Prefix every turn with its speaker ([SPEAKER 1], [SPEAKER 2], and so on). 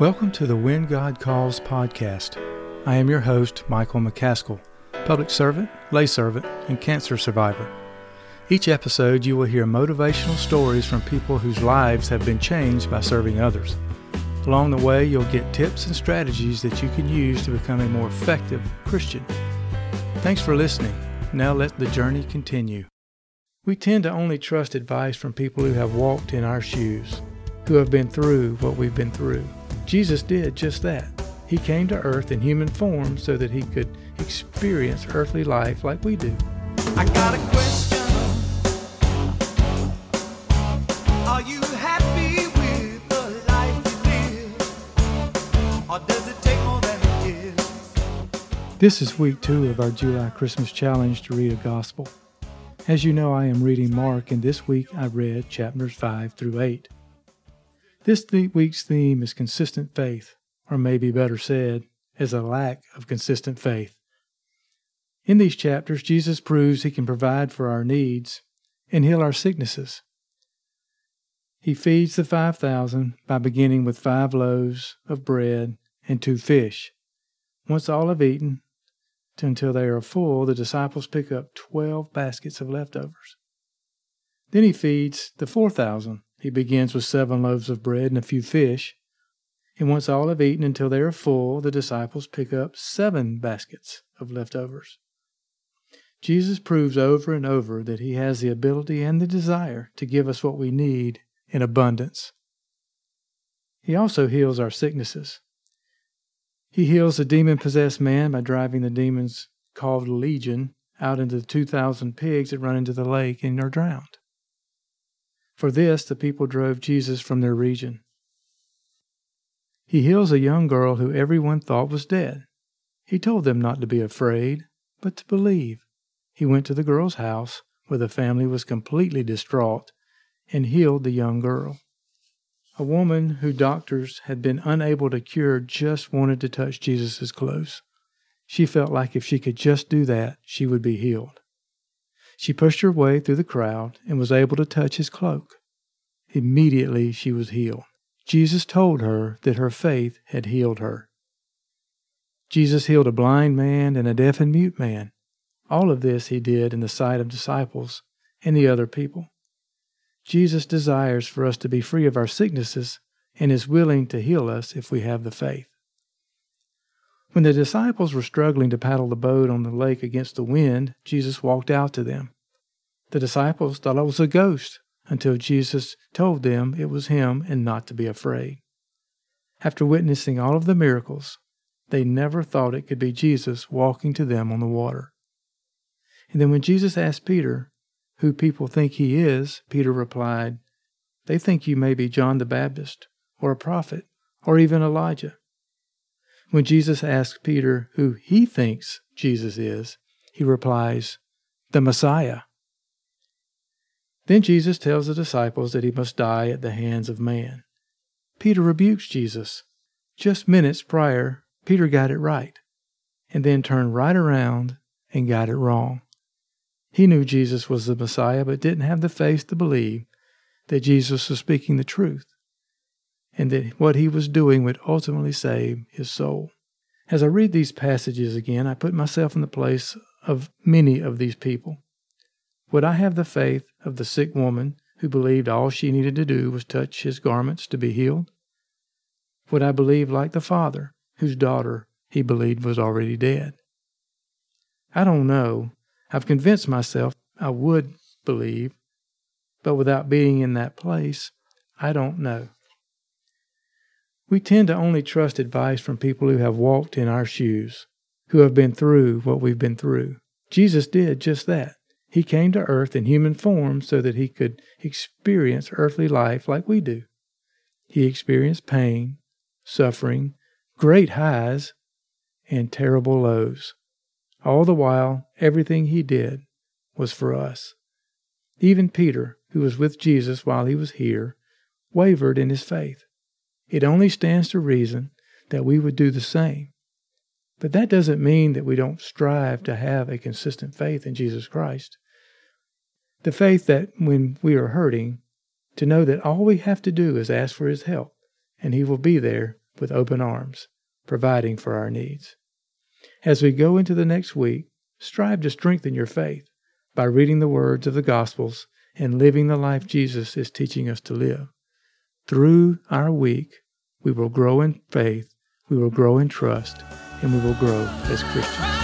[SPEAKER 1] Welcome to the When God Calls podcast. I am your host, Michael McCaskill, public servant, lay servant, and cancer survivor. Each episode, you will hear motivational stories from people whose lives have been changed by serving others. Along the way, you'll get tips and strategies that you can use to become a more effective Christian. Thanks for listening. Now let the journey continue. We tend to only trust advice from people who have walked in our shoes, who have been through what we've been through. Jesus did just that. He came to earth in human form so that he could experience earthly life like we do. I got a question. Are you happy with the life you live? Or does it take more than it gives? This is week two of our July Christmas challenge to read a gospel. As you know, I am reading Mark, and this week I read chapters 5 through 8. This week's theme is consistent faith, or maybe better said, is a lack of consistent faith. In these chapters, Jesus proves he can provide for our needs and heal our sicknesses. He feeds the 5,000 by beginning with five loaves of bread and two fish. Once all have eaten, until they are full, the disciples pick up 12 baskets of leftovers. Then he feeds the 4,000 he begins with seven loaves of bread and a few fish. And once all have eaten until they are full, the disciples pick up seven baskets of leftovers. Jesus proves over and over that he has the ability and the desire to give us what we need in abundance. He also heals our sicknesses. He heals the demon possessed man by driving the demons called Legion out into the 2,000 pigs that run into the lake and are drowned. For this, the people drove Jesus from their region. He heals a young girl who everyone thought was dead. He told them not to be afraid, but to believe. He went to the girl's house, where the family was completely distraught, and healed the young girl. A woman who doctors had been unable to cure just wanted to touch Jesus' clothes. She felt like if she could just do that, she would be healed. She pushed her way through the crowd and was able to touch his cloak. Immediately she was healed. Jesus told her that her faith had healed her. Jesus healed a blind man and a deaf and mute man. All of this he did in the sight of disciples and the other people. Jesus desires for us to be free of our sicknesses and is willing to heal us if we have the faith. When the disciples were struggling to paddle the boat on the lake against the wind, Jesus walked out to them. The disciples thought it was a ghost until Jesus told them it was him and not to be afraid. After witnessing all of the miracles, they never thought it could be Jesus walking to them on the water. And then when Jesus asked Peter who people think he is, Peter replied, They think you may be John the Baptist, or a prophet, or even Elijah. When Jesus asks Peter who he thinks Jesus is, he replies, The Messiah. Then Jesus tells the disciples that he must die at the hands of man. Peter rebukes Jesus. Just minutes prior, Peter got it right, and then turned right around and got it wrong. He knew Jesus was the Messiah, but didn't have the faith to believe that Jesus was speaking the truth and that what he was doing would ultimately save his soul. As I read these passages again, I put myself in the place of many of these people. Would I have the faith of the sick woman who believed all she needed to do was touch his garments to be healed? Would I believe like the father whose daughter he believed was already dead? I don't know. I've convinced myself I would believe, but without being in that place, I don't know. We tend to only trust advice from people who have walked in our shoes, who have been through what we've been through. Jesus did just that. He came to earth in human form so that he could experience earthly life like we do. He experienced pain, suffering, great highs, and terrible lows. All the while, everything he did was for us. Even Peter, who was with Jesus while he was here, wavered in his faith. It only stands to reason that we would do the same. But that doesn't mean that we don't strive to have a consistent faith in Jesus Christ. The faith that when we are hurting, to know that all we have to do is ask for His help, and He will be there with open arms, providing for our needs. As we go into the next week, strive to strengthen your faith by reading the words of the Gospels and living the life Jesus is teaching us to live. Through our week, we will grow in faith, we will grow in trust, and we will grow as Christians.